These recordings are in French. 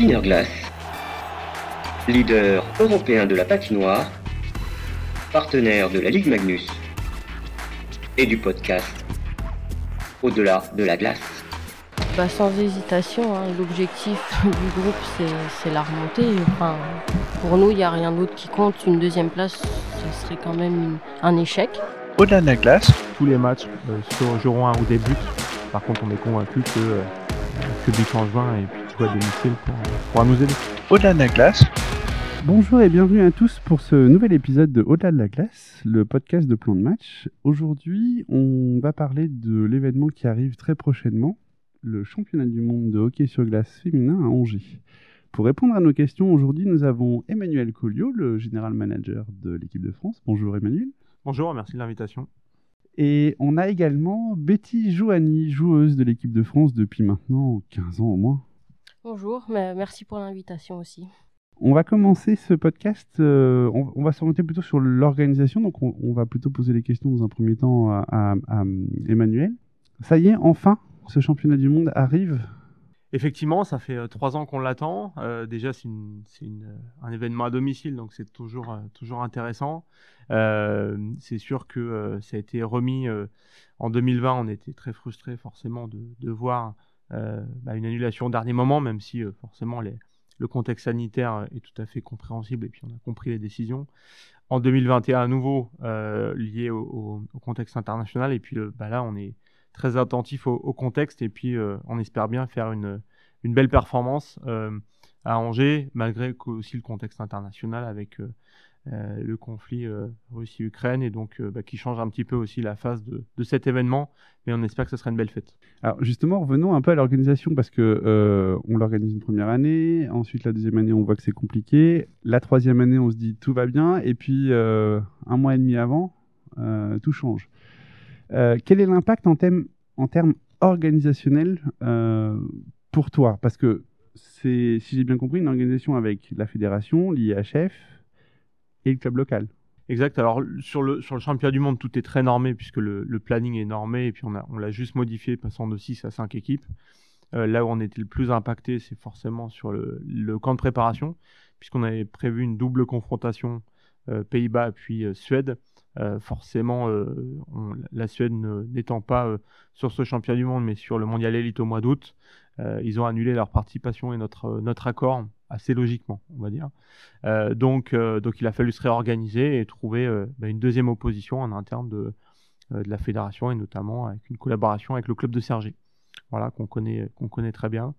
Glass, leader européen de la patinoire, partenaire de la Ligue Magnus et du podcast Au-delà de la glace. Bah, sans hésitation, hein, l'objectif du groupe c'est la remontée. Enfin, pour nous, il n'y a rien d'autre qui compte. Une deuxième place, ce serait quand même un échec. Au-delà de la glace, tous les matchs euh, joueront un ou des buts. Par contre, on est convaincu que euh, le public en juin et puis tout à domicile pour, pourra nous aider. Au-delà de la glace, Bonjour et bienvenue à tous pour ce nouvel épisode de Au-delà de la glace, le podcast de plan de match. Aujourd'hui, on va parler de l'événement qui arrive très prochainement, le championnat du monde de hockey sur glace féminin à Angers. Pour répondre à nos questions, aujourd'hui, nous avons Emmanuel Colliot, le général manager de l'équipe de France. Bonjour Emmanuel. Bonjour, merci de l'invitation. Et on a également Betty Jouani, joueuse de l'équipe de France depuis maintenant 15 ans au moins. Bonjour, merci pour l'invitation aussi. On va commencer ce podcast, euh, on, va s'orienter plutôt sur l'organisation, donc on, va plutôt poser les questions dans un premier temps à, Emmanuel. Ça y est, enfin, ce championnat du monde arrive Effectivement, ça fait euh, trois ans qu'on l'attend. Euh, déjà, c'est un événement à domicile, donc c'est toujours, toujours intéressant. c'est sûr que ça a été remis en 2020. On était très frustrés forcément de, voir bah, une annulation au dernier moment, même si forcément les, le contexte sanitaire est tout à fait compréhensible et puis on a compris les décisions. En 2021, à nouveau, euh, lié au, contexte international. Et puis bah là, on est très attentif au, contexte et puis euh, on espère bien faire une, belle performance euh, à Angers, malgré aussi le contexte international avec euh, le conflit euh, Russie-Ukraine et donc euh, bah, qui change un petit peu aussi la phase de, cet événement. Mais on espère que ce sera une belle fête. Alors justement, revenons un peu à l'organisation parce que on l'organise une première année, ensuite la deuxième année on voit que c'est compliqué, la troisième année on se dit tout va bien et puis un mois et demi avant tout change. quel est l'impact en, en termes organisationnels pour toi? Parce que c'est, si j'ai bien compris, une organisation avec la fédération, l'IHF, et le club local. Exact. Alors sur le, sur le championnat du monde, tout est très normé puisque le, planning est normé et puis on, on l'a juste modifié passant de 6 à 5 équipes. Euh, là où on était le plus impacté, c'est forcément sur le, le, camp de préparation puisqu'on avait prévu une double confrontation euh, Pays-Bas puis euh, Suède. forcément, la Suède n'étant pas sur ce championnat du monde mais sur le mondial élite au mois d'août, ils ont annulé leur participation et notre, notre accord assez logiquement, on va dire. Euh, donc, euh, donc il a fallu se réorganiser et trouver euh, bah, une deuxième opposition en interne de, la fédération et notamment avec une collaboration avec le club de Sergi. Voilà, qu'on connaît, qu'on connaît très bien,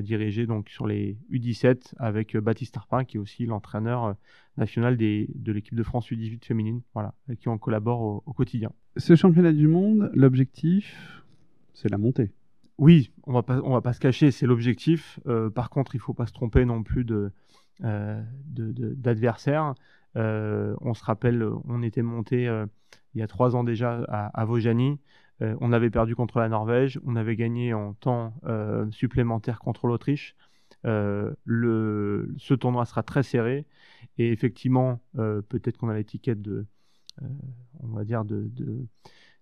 dirigé donc sur les U17 avec Baptiste Arpin, qui est aussi l'entraîneur national de l'équipe de France U18 féminine, voilà, avec qui on collabore au quotidien. Ce championnat du monde, l'objectif, c'est la montée. Oui, on va pas, va pas se cacher, c'est l'objectif. Euh, par contre, il faut pas se tromper non plus euh, d'adversaires. Euh, on se rappelle, on était monté il y a trois ans déjà à, à on avait perdu contre la Norvège, on avait gagné en temps supplémentaire contre l'Autriche. ce tournoi sera très serré et effectivement, peut-être qu'on a l'étiquette de, on va dire de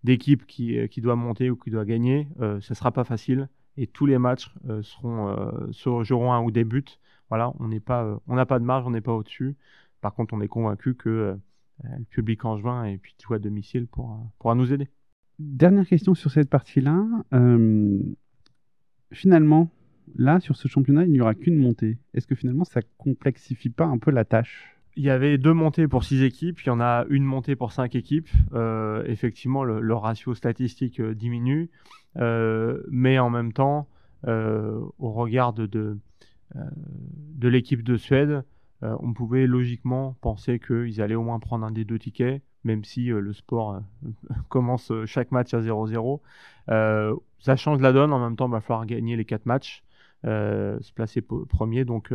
d'équipe qui, euh, qui doit monter ou qui doit gagner, euh, ce ne sera pas facile. Et tous les matchs euh, seront, se joueront un ou des buts. Voilà, on n'est pas, on n'a pas de marge, on n'est pas au-dessus. Par contre, on est convaincu que le public en juin et puis tout à domicile pourra, pourra nous aider. Dernière question sur cette partie-là. finalement, là, sur ce championnat, il n'y aura qu'une montée. Est-ce que finalement, ça complexifie pas un peu la tâche? Il y avait deux montées pour six équipes, il y en a une montée pour cinq équipes. Euh, effectivement, le, ratio statistique euh, diminue, euh, mais en même temps, au regard de, de, l'équipe de Suède, on pouvait logiquement penser qu'ils allaient au moins prendre un des deux tickets, même si le sport commence chaque match à 0-0. ça change la donne, en même temps, il va falloir gagner les quatre matchs, se placer premier. Donc,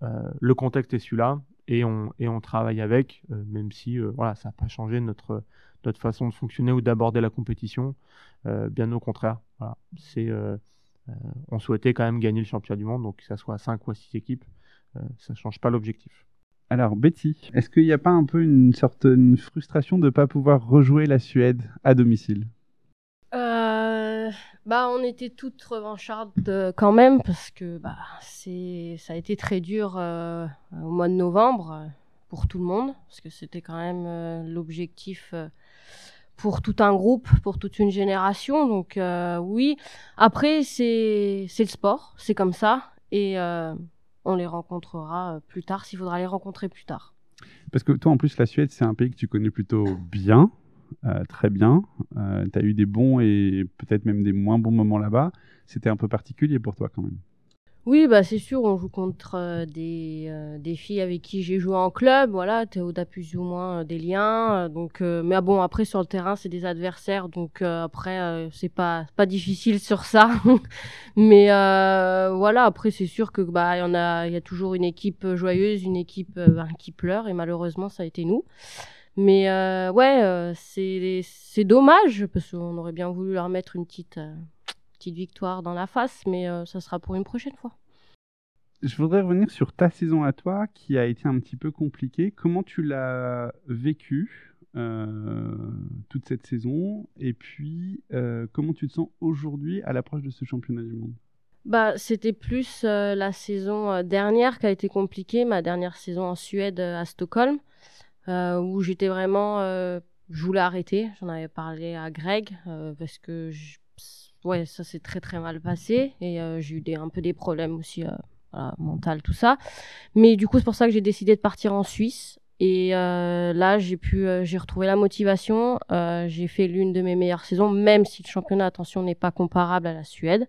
le contexte est celui-là et on, travaille avec, euh, même si euh, voilà, ça n'a pas changé notre, notre façon de fonctionner ou d'aborder la compétition. Euh, bien au contraire, voilà, c'est, on souhaitait quand même gagner le championnat du monde, donc que ça soit à 5 ou à 6 équipes, ça ne change pas l'objectif. Alors Betty, est-ce qu'il n'y a pas un peu une sorte de frustration de ne pas pouvoir rejouer la Suède à domicile? Bah, on était toutes revanchardes euh, quand même parce que bah, c'est, ça a été très dur euh, au mois de novembre euh, pour tout le monde parce que c'était quand même l'objectif pour tout un groupe, pour toute une génération. Donc oui, après c'est, c'est le sport, c'est comme ça et on les rencontrera plus tard s'il faudra les rencontrer plus tard. Parce que toi, en plus, la Suède, c'est un pays que tu connais plutôt bien, euh, très bien. tu as eu des bons et peut-être même des moins bons moments là-bas. C'était un peu particulier pour toi quand même. Oui, bah c'est sûr, on joue contre euh, des, euh, des filles avec qui j'ai joué en club, voilà, Théo a plus ou moins euh, des liens, euh, donc euh, mais bon après sur le terrain c'est des adversaires, donc euh, après euh, c'est pas pas difficile sur ça, mais euh, voilà après c'est sûr que bah y a y a toujours une équipe joyeuse, une équipe euh, ben, qui pleure et malheureusement ça a été nous, mais euh, ouais euh, c'est c'est dommage parce qu'on aurait bien voulu leur mettre une petite euh, petite victoire dans la face, mais ça sera pour une prochaine fois. Je voudrais revenir sur ta saison à toi qui a été un petit peu compliquée. Comment tu l'as vécue toute cette saison? Et puis, comment tu te sens aujourd'hui à l'approche de ce championnat du monde? Bah, c'était plus la saison dernière qui a été compliquée, ma dernière saison en Suède à Stockholm, où j'étais vraiment, euh, je voulais arrêter. J'en avais parlé à Greg euh, parce que ouais, ça s'est très très mal passé et euh, j'ai eu un peu des problèmes aussi euh, voilà, mental tout ça. Mais du coup, c'est pour ça que j'ai décidé de partir en Suisse. Et euh, là, j'ai pu, euh, j'ai retrouvé la motivation. Euh, j'ai fait l'une de mes meilleures saisons, même si le championnat, attention, n'est pas comparable à la Suède.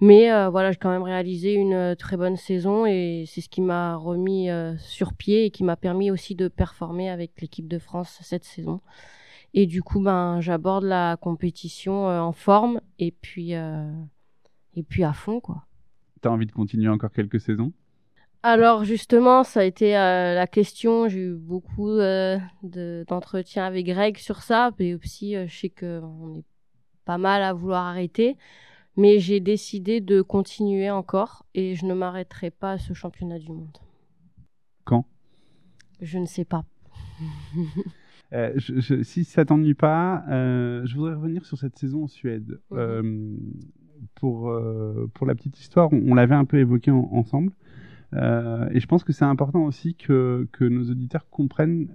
Mais euh, voilà, j'ai quand même réalisé une euh, très bonne saison et c'est ce qui m'a remis euh, sur pied et qui m'a permis aussi de performer avec l'équipe de France cette saison. Et du coup, ben, j'aborde la compétition euh, en forme et puis, et puis à fond, quoi. Tu as envie de continuer encore quelques saisons? Alors justement, ça a été euh, la question. J'ai eu beaucoup euh, de- d'entretiens avec Greg sur ça. Et aussi, euh, je sais qu'on est pas mal à vouloir arrêter. Mais j'ai décidé de continuer encore et je ne m'arrêterai pas à ce championnat du monde. Quand? Je ne sais pas. Euh, je- je- si ça t'ennuie pas, euh, je voudrais revenir sur cette saison en Suède. Euh, pour, pour la petite histoire, on, on l'avait un peu évoqué en- ensemble. Et je pense que c'est important aussi que, que nos auditeurs comprennent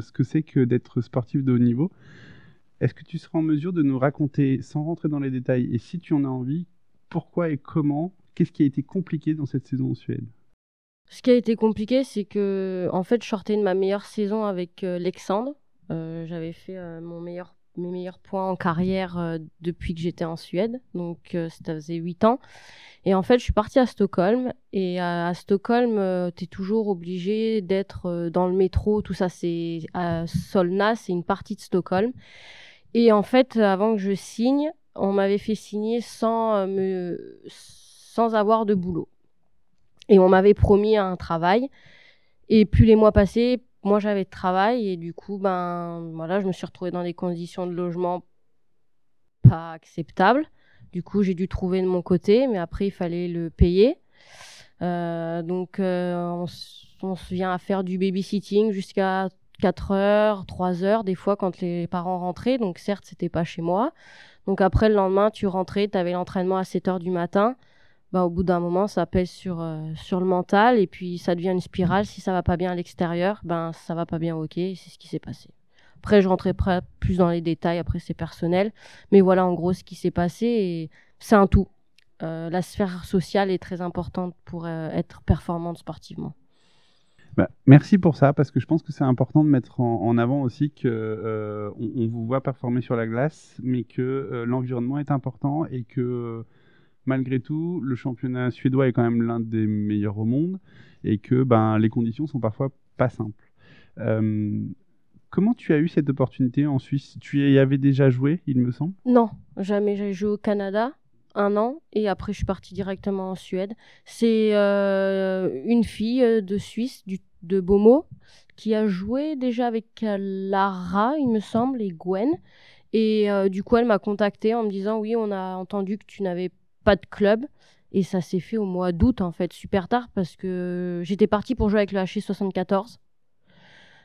ce que c'est que d'être sportif de haut niveau. Est-ce que tu seras en mesure de nous raconter, sans rentrer dans les détails, et si tu en as envie, pourquoi et comment, qu'est-ce qui a été compliqué dans cette saison en Suède? Ce qui a été compliqué, c'est que en fait, je sortais de ma meilleure saison avec euh, Lexandre. Euh, J'avais fait euh, mon meilleur, mes meilleurs points en carrière euh, depuis que j'étais en Suède, donc ça faisait 8 ans. Et en fait, je suis partie à Stockholm. Et à, à Stockholm, tu es toujours obligé d'être dans le métro. Tout ça, c'est à Solna, c'est une partie de Stockholm. Et en fait, avant que je signe, on m'avait fait signer sans, euh, me, sans avoir de boulot. Et on m'avait promis un travail. Et plus les mois passaient, moi j'avais de travail. Et du coup, ben voilà, je me suis retrouvée dans des conditions de logement pas acceptables. Du coup, j'ai dû trouver de mon côté, mais après, il fallait le payer. Euh, donc, euh, on, on se vient à faire du babysitting jusqu'à 4 heures, 3 heures, des fois quand les parents rentraient. Donc, certes, c'était pas chez moi. Donc, après, le lendemain, tu rentrais, tu avais l'entraînement à 7 heures du matin. Bah, au bout d'un moment, ça pèse sur, euh, sur le mental et puis ça devient une spirale. Si ça va pas bien à l'extérieur, ben ça va pas bien au hockey. C'est ce qui s'est passé. Après, je pre- plus dans les détails. Après, c'est personnel. Mais voilà, en gros, ce qui s'est passé. Et c'est un tout. Euh, la sphère sociale est très importante pour euh, être performante sportivement. Bah, merci pour ça, parce que je pense que c'est important de mettre en, avant aussi que euh, on, vous voit performer sur la glace, mais que euh, l'environnement est important et que malgré tout, le championnat suédois est quand même l'un des meilleurs au monde et que ben, les conditions sont parfois pas simples. Euh, comment tu as eu cette opportunité en Suisse? Tu y avais déjà joué, il me semble? Non, jamais. J'ai joué au Canada un an et après je suis partie directement en Suède. C'est euh, une fille euh, de Suisse, du, de Beaumont, qui a joué déjà avec Lara, il me semble, et Gwen. Et euh, du coup, elle m'a contactée en me disant oui, on a entendu que tu n'avais pas de club. Et ça s'est fait au mois d'août, en fait, super tard, parce que j'étais partie pour jouer avec le HC74.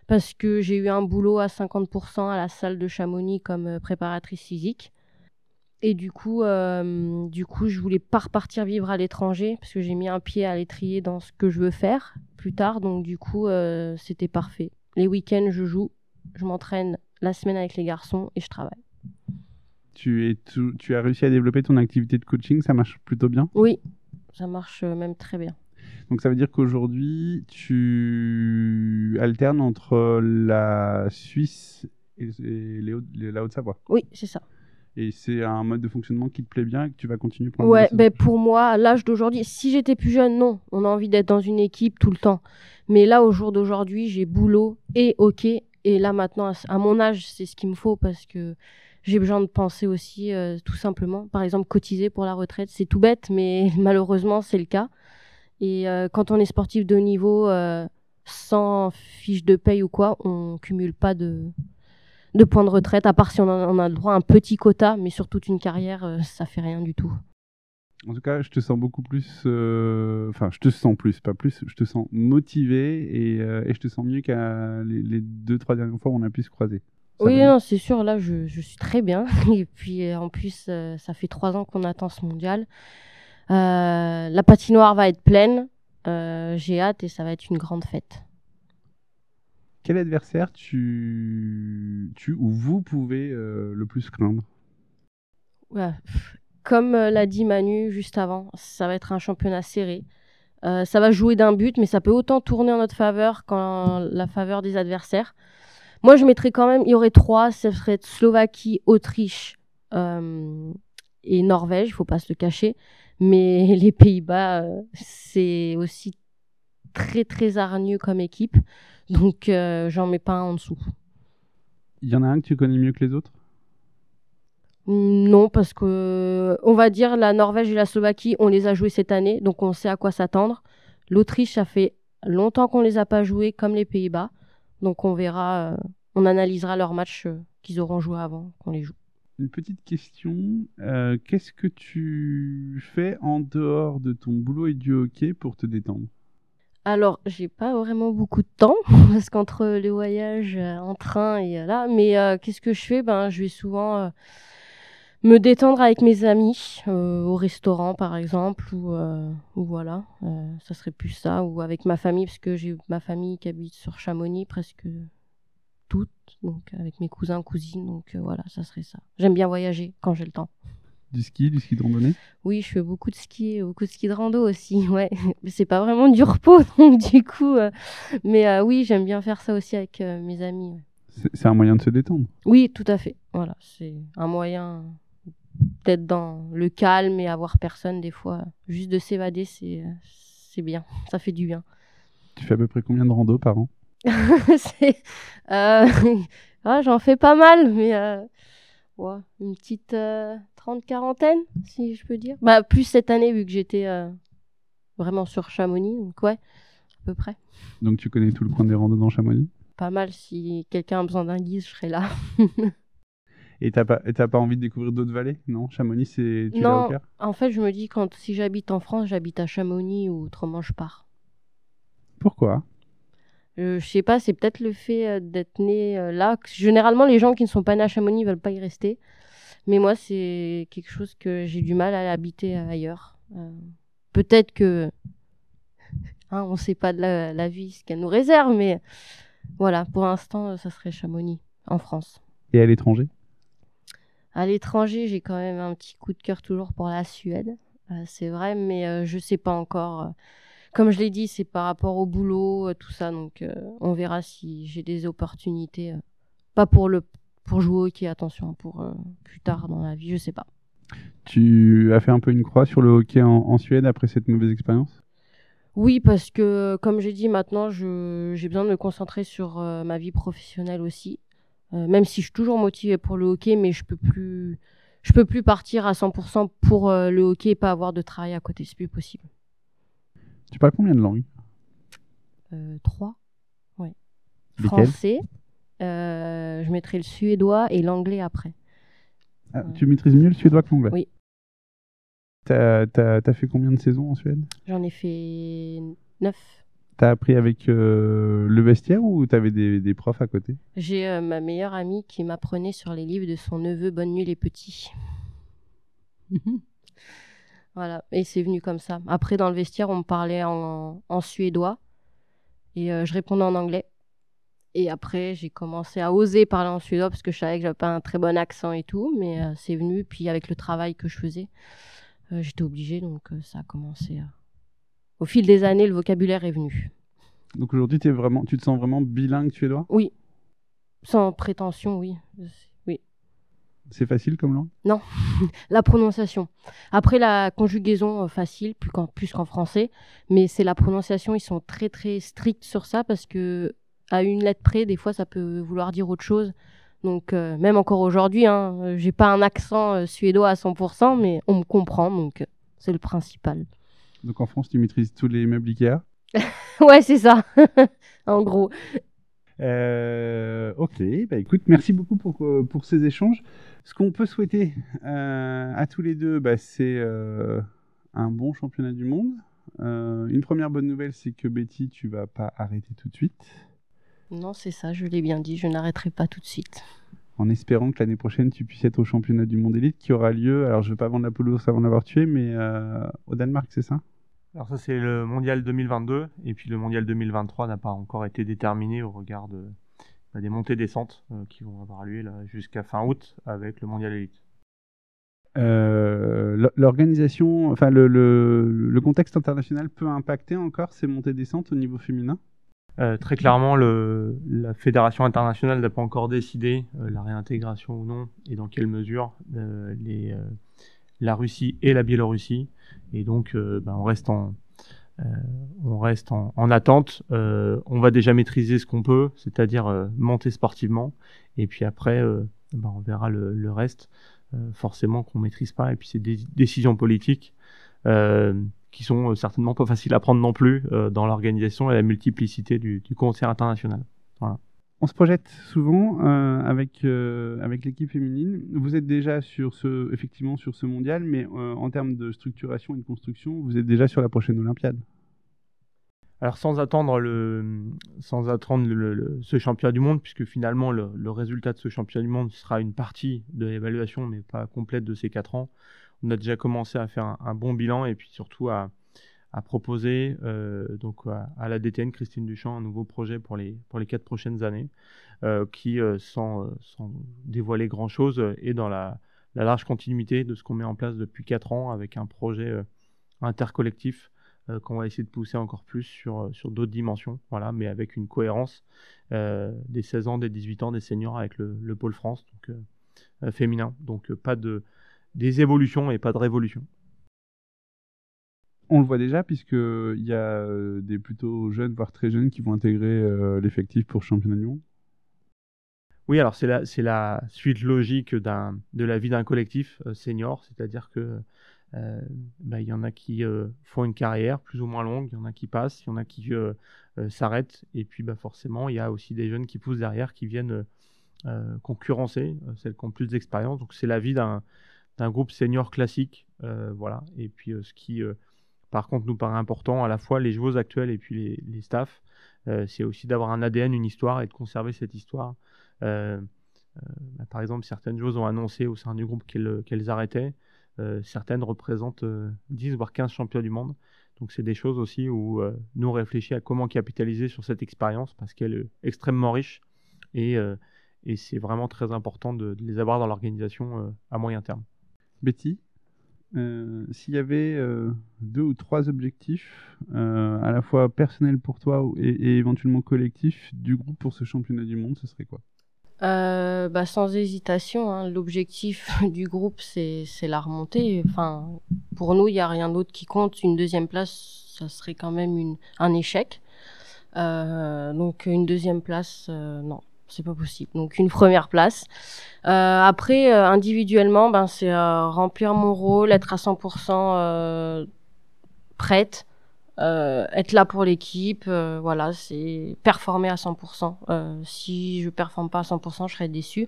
Parce que j'ai eu un boulot à 50% à la salle de Chamonix comme préparatrice physique. Et du coup, euh, du coup, je voulais pas repartir vivre à l'étranger parce que j'ai mis un pied à l'étrier dans ce que je veux faire plus tard. Donc du coup, euh, c'était parfait. Les week-ends, je joue, je m'entraîne la semaine avec les garçons et je travaille. Tu, es tout- tu as réussi à développer ton activité de coaching, ça marche plutôt bien? Oui, ça marche euh, même très bien. Donc ça veut dire qu'aujourd'hui, tu alternes entre la Suisse et, la Haute-Savoie? Oui, c'est ça. Et c'est un mode de fonctionnement qui te plaît bien et que tu vas continuer pendant Ouais, ben pour moi, à l'âge d'aujourd'hui, si j'étais plus jeune, non. On a envie d'être dans une équipe tout le temps. Mais là, au jour d'aujourd'hui, j'ai boulot et hockey. Et là, maintenant, à mon âge, c'est ce qu'il me faut parce que j'ai besoin de penser aussi, euh, tout simplement. Par exemple, cotiser pour la retraite, c'est tout bête, mais malheureusement, c'est le cas. Et euh, quand on est sportif de haut niveau, euh, sans fiche de paye ou quoi, on cumule pas de, de points de retraite, à part si on a, on a le droit à un petit quota, mais sur toute une carrière, euh, ça fait rien du tout. En tout cas, je te sens beaucoup plus. euh, Enfin, je te sens plus, pas plus. Je te sens motivé et, euh, et je te sens mieux qu'à les, les deux, trois dernières fois où on a pu se croiser. Ça Oui, c'est sûr, là, je, je suis très bien. Et puis, en plus, euh, ça fait trois ans qu'on attend ce mondial. La patinoire va être pleine. J'ai hâte et ça va être une grande fête. Quel adversaire tu, ou vous pouvez euh, le plus craindre? Comme euh, l'a dit Manu juste avant, ça va être un championnat serré. Euh, ça va jouer d'un but, mais ça peut autant tourner en notre faveur qu'en la faveur des adversaires. Moi, je mettrais quand même, il y aurait trois, ce serait Slovaquie, Autriche et Norvège, il faut pas se le cacher. Mais les Pays-Bas, c'est aussi très très hargneux comme équipe, donc euh, j'en mets pas un en dessous. Il y en a un que tu connais mieux que les autres? Non, parce que on va dire la Norvège et la Slovaquie, on les a joués cette année, donc on sait à quoi s'attendre. L'Autriche, ça fait longtemps qu'on les a pas joués, comme les Pays-Bas, donc on verra, euh, on analysera leurs matchs euh, qu'ils auront joués avant qu'on les joue. Une petite question. euh, Qu'est-ce que tu fais en dehors de ton boulot et du hockey pour te détendre? Alors, j'ai pas vraiment beaucoup de temps parce qu'entre les voyages euh, en train et euh, là, mais euh, qu'est-ce que je fais? Ben, je vais souvent me détendre avec mes amis au restaurant, par exemple, ou, voilà, ça serait plus ça, ou avec ma famille parce que j'ai ma famille qui habite sur Chamonix presque toutes, donc avec mes cousins cousines, donc voilà, ça serait ça. J'aime bien voyager quand j'ai le temps. Du ski, du ski de randonnée Oui, je fais beaucoup de ski, beaucoup de ski de rando aussi, ouais. C'est pas vraiment du repos, donc du coup. euh, Mais euh, oui, j'aime bien faire ça aussi avec euh, mes amis. ouais. C'est un moyen de se détendre. Oui, tout à fait. Voilà, c'est un moyen d'être dans le calme et avoir personne des fois. Juste de s'évader, c'est bien, ça fait du bien. Tu fais à peu près combien de rando par an? Ah, J'en fais pas mal, mais ouais, une petite euh, trente-quarantaine, si je peux dire. Bah, plus cette année, vu que j'étais euh, vraiment sur Chamonix, donc ouais, à peu près. Donc tu connais tout le coin des randos dans Chamonix? Pas mal, si quelqu'un a besoin d'un guise, je serai là. Et t'as pas, t'as pas envie de découvrir d'autres vallées? Non Chamonix, c'est tu Non. au cœur? En fait, je me dis, quand si j'habite en France, j'habite à Chamonix ou autrement je pars. Pourquoi? Euh, je sais pas, c'est peut-être le fait euh, d'être né euh, là. Généralement, les gens qui ne sont pas nés à Chamonix veulent pas y rester. Mais moi, c'est quelque chose que j'ai du mal à habiter euh, ailleurs. Euh, peut-être que. Hein, on sait pas de la, la vie ce qu'elle nous réserve, mais voilà, pour l'instant, euh, ça serait Chamonix, en France. Et à l'étranger? À l'étranger, j'ai quand même un petit coup de cœur toujours pour la Suède. Euh, c'est vrai, mais euh, je sais pas encore. Comme je l'ai dit, c'est par rapport au boulot, euh, tout ça. Donc, euh, on verra si j'ai des opportunités. euh, pas pour le pour jouer au hockey, attention, pour plus tard dans la vie, je sais pas. Tu as fait un peu une croix sur le hockey en, en Suède après cette mauvaise expérience? Oui, parce que, comme j'ai dit, maintenant, j'ai besoin de me concentrer sur euh, ma vie professionnelle aussi. Euh, même si je suis toujours motivée pour le hockey, mais je peux plus, je peux plus partir à 100% pour euh, le hockey et pas avoir de travail à côté. C'est plus possible. Tu parles combien de langues Euh, trois. Ouais. Lesquelles Français. euh, je mettrai le suédois et l'anglais après. Ah, Ouais. Tu maîtrises mieux le suédois que l'anglais Oui. T'as t'as- t'as fait combien de saisons en Suède J'en ai fait neuf. T'as appris avec euh, le vestiaire ou t'avais des, des profs à côté? J'ai euh, ma meilleure amie qui m'apprenait sur les livres de son neveu Bonne nuit les petits. Voilà, et c'est venu comme ça. Après, dans le vestiaire, on me parlait en, en suédois et euh, je répondais en anglais. Et après, j'ai commencé à oser parler en suédois parce que je savais que j'avais pas un très bon accent et tout, mais euh, c'est venu. Puis avec le travail que je faisais, euh, j'étais obligée, donc ça a commencé. à- Au fil des années, le vocabulaire est venu. Donc aujourd'hui, vraiment, tu te sens vraiment bilingue suédois? Oui, sans prétention, oui. C'est facile comme langue? La prononciation. Après, la conjugaison, euh, facile, plus qu'en, plus qu'en français. Mais c'est la prononciation, ils sont très, très stricts sur ça parce que, à une lettre près, des fois, ça peut vouloir dire autre chose. Donc, euh, même encore aujourd'hui, hein, euh, j'ai pas un accent euh, suédois à 100%, mais on me comprend, donc euh, c'est le principal. Donc en France, tu maîtrises tous les meubles Ikea? Ouais, c'est ça, en gros. Euh, ok, bah écoute, merci beaucoup pour, euh, pour ces échanges. Ce qu'on peut souhaiter euh, à tous les deux, bah, c'est euh, un bon championnat du monde. Une première bonne nouvelle, c'est que Betty, tu vas pas arrêter tout de suite, Non, c'est ça, je l'ai bien dit, je n'arrêterai pas tout de suite. en espérant que l'année prochaine, tu puisses être au championnat du monde élite qui aura lieu, alors je veux pas vendre la poule avant d'avoir tué, mais au Danemark, c'est ça? Alors ça c'est le mondial 2022 et puis le mondial 2023 n'a pas encore été déterminé au regard de, bah, des montées descentes euh, qui vont avoir lieu jusqu'à fin août avec le mondial élite. Euh, L'organisation, enfin le, le, le contexte international peut impacter encore ces montées-descentes au niveau féminin? Euh, très clairement, le, la fédération internationale n'a pas encore décidé la réintégration ou non et dans quelle mesure les, la Russie et la Biélorussie. Et donc, euh, ben, on reste en, euh, on reste en, en attente. Euh, on va déjà maîtriser ce qu'on peut, c'est-à-dire monter sportivement. Et puis après, ben, on verra le, reste. Forcément qu'on maîtrise pas. Et puis c'est des décisions politiques. Qui sont certainement pas faciles à prendre non plus dans l'organisation et la multiplicité du concert international. On se projette souvent euh, avec, euh, avec l'équipe féminine. Vous êtes déjà sur ce, effectivement sur ce mondial, mais euh, en termes de structuration et de construction, vous êtes déjà sur la prochaine Olympiade. Alors sans attendre le, sans attendre ce championnat du monde, puisque finalement le, le résultat de ce championnat du monde sera une partie de l'évaluation, mais pas complète de ces quatre ans. On a déjà commencé à faire un bon bilan et puis surtout à, à proposer euh, donc à, la DTN Christine Duchamp un nouveau projet pour les pour les quatre prochaines années, euh, qui euh, sans, sans dévoiler grand chose est dans la, la large continuité de ce qu'on met en place depuis quatre ans avec un projet intercollectif qu'on va essayer de pousser encore plus sur, sur d'autres dimensions, voilà, mais avec une cohérence des 16 ans, des 18 ans, des seniors avec le, le pôle France, donc féminin. Donc pas de des évolutions et pas de révolution. On le voit déjà puisqu'il y a euh, des plutôt jeunes, voire très jeunes, qui vont intégrer euh, l'effectif pour championnat du monde. Oui, alors c'est la, suite logique de la vie d'un collectif euh, senior, c'est-à-dire que euh, bah, il y en a qui euh, font une carrière plus ou moins longue, il y en a qui passent, il y en a qui euh, euh, s'arrêtent, et puis bah, forcément il y a aussi des jeunes qui poussent derrière, qui viennent euh, euh, concurrencer euh, celles qui ont plus d'expérience. Donc c'est la vie d'un, groupe senior classique, euh, voilà. Et puis euh, ce qui, euh, par contre, nous paraît important, à la fois les joueuses actuelles et puis les, staffs, euh, c'est aussi d'avoir un ADN, une histoire et de conserver cette histoire. Euh, euh, bah, par exemple, certaines joueuses ont annoncé au sein du groupe qu'elles arrêtaient. Certaines représentent euh, 10 voire 15 champions du monde. Donc c'est des choses aussi où nous on réfléchit à comment capitaliser sur cette expérience parce qu'elle est extrêmement riche et, c'est vraiment très important de, les avoir dans l'organisation à moyen terme. Betty, euh, s'il y avait euh, deux ou trois objectifs, euh, à la fois personnels pour toi et, éventuellement collectifs du groupe pour ce championnat du monde, ce serait quoi? Bah, sans hésitation, hein, l'objectif du groupe, c'est la remontée. Enfin, pour nous, il n'y a rien d'autre qui compte. Une deuxième place, ça serait quand même un échec. Donc, une deuxième place, non, c'est pas possible. Donc, une première place. Euh, après, euh, individuellement, ben, c'est euh, remplir mon rôle, être à 100% euh, prête. Euh, être là pour l'équipe, euh, voilà, c'est performer à 100%. Euh, si je performe pas à 100%, je serais déçu.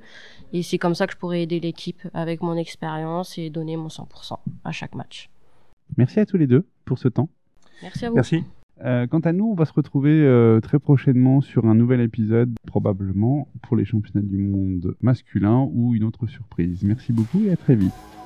Et c'est comme ça que je pourrais aider l'équipe avec mon expérience et donner mon 100% à chaque match. Merci à tous les deux pour ce temps. Merci à vous. Merci. Euh, quant à nous, on va se retrouver euh, très prochainement sur un nouvel épisode, probablement pour les championnats du monde masculin ou une autre surprise. Merci beaucoup et à très vite.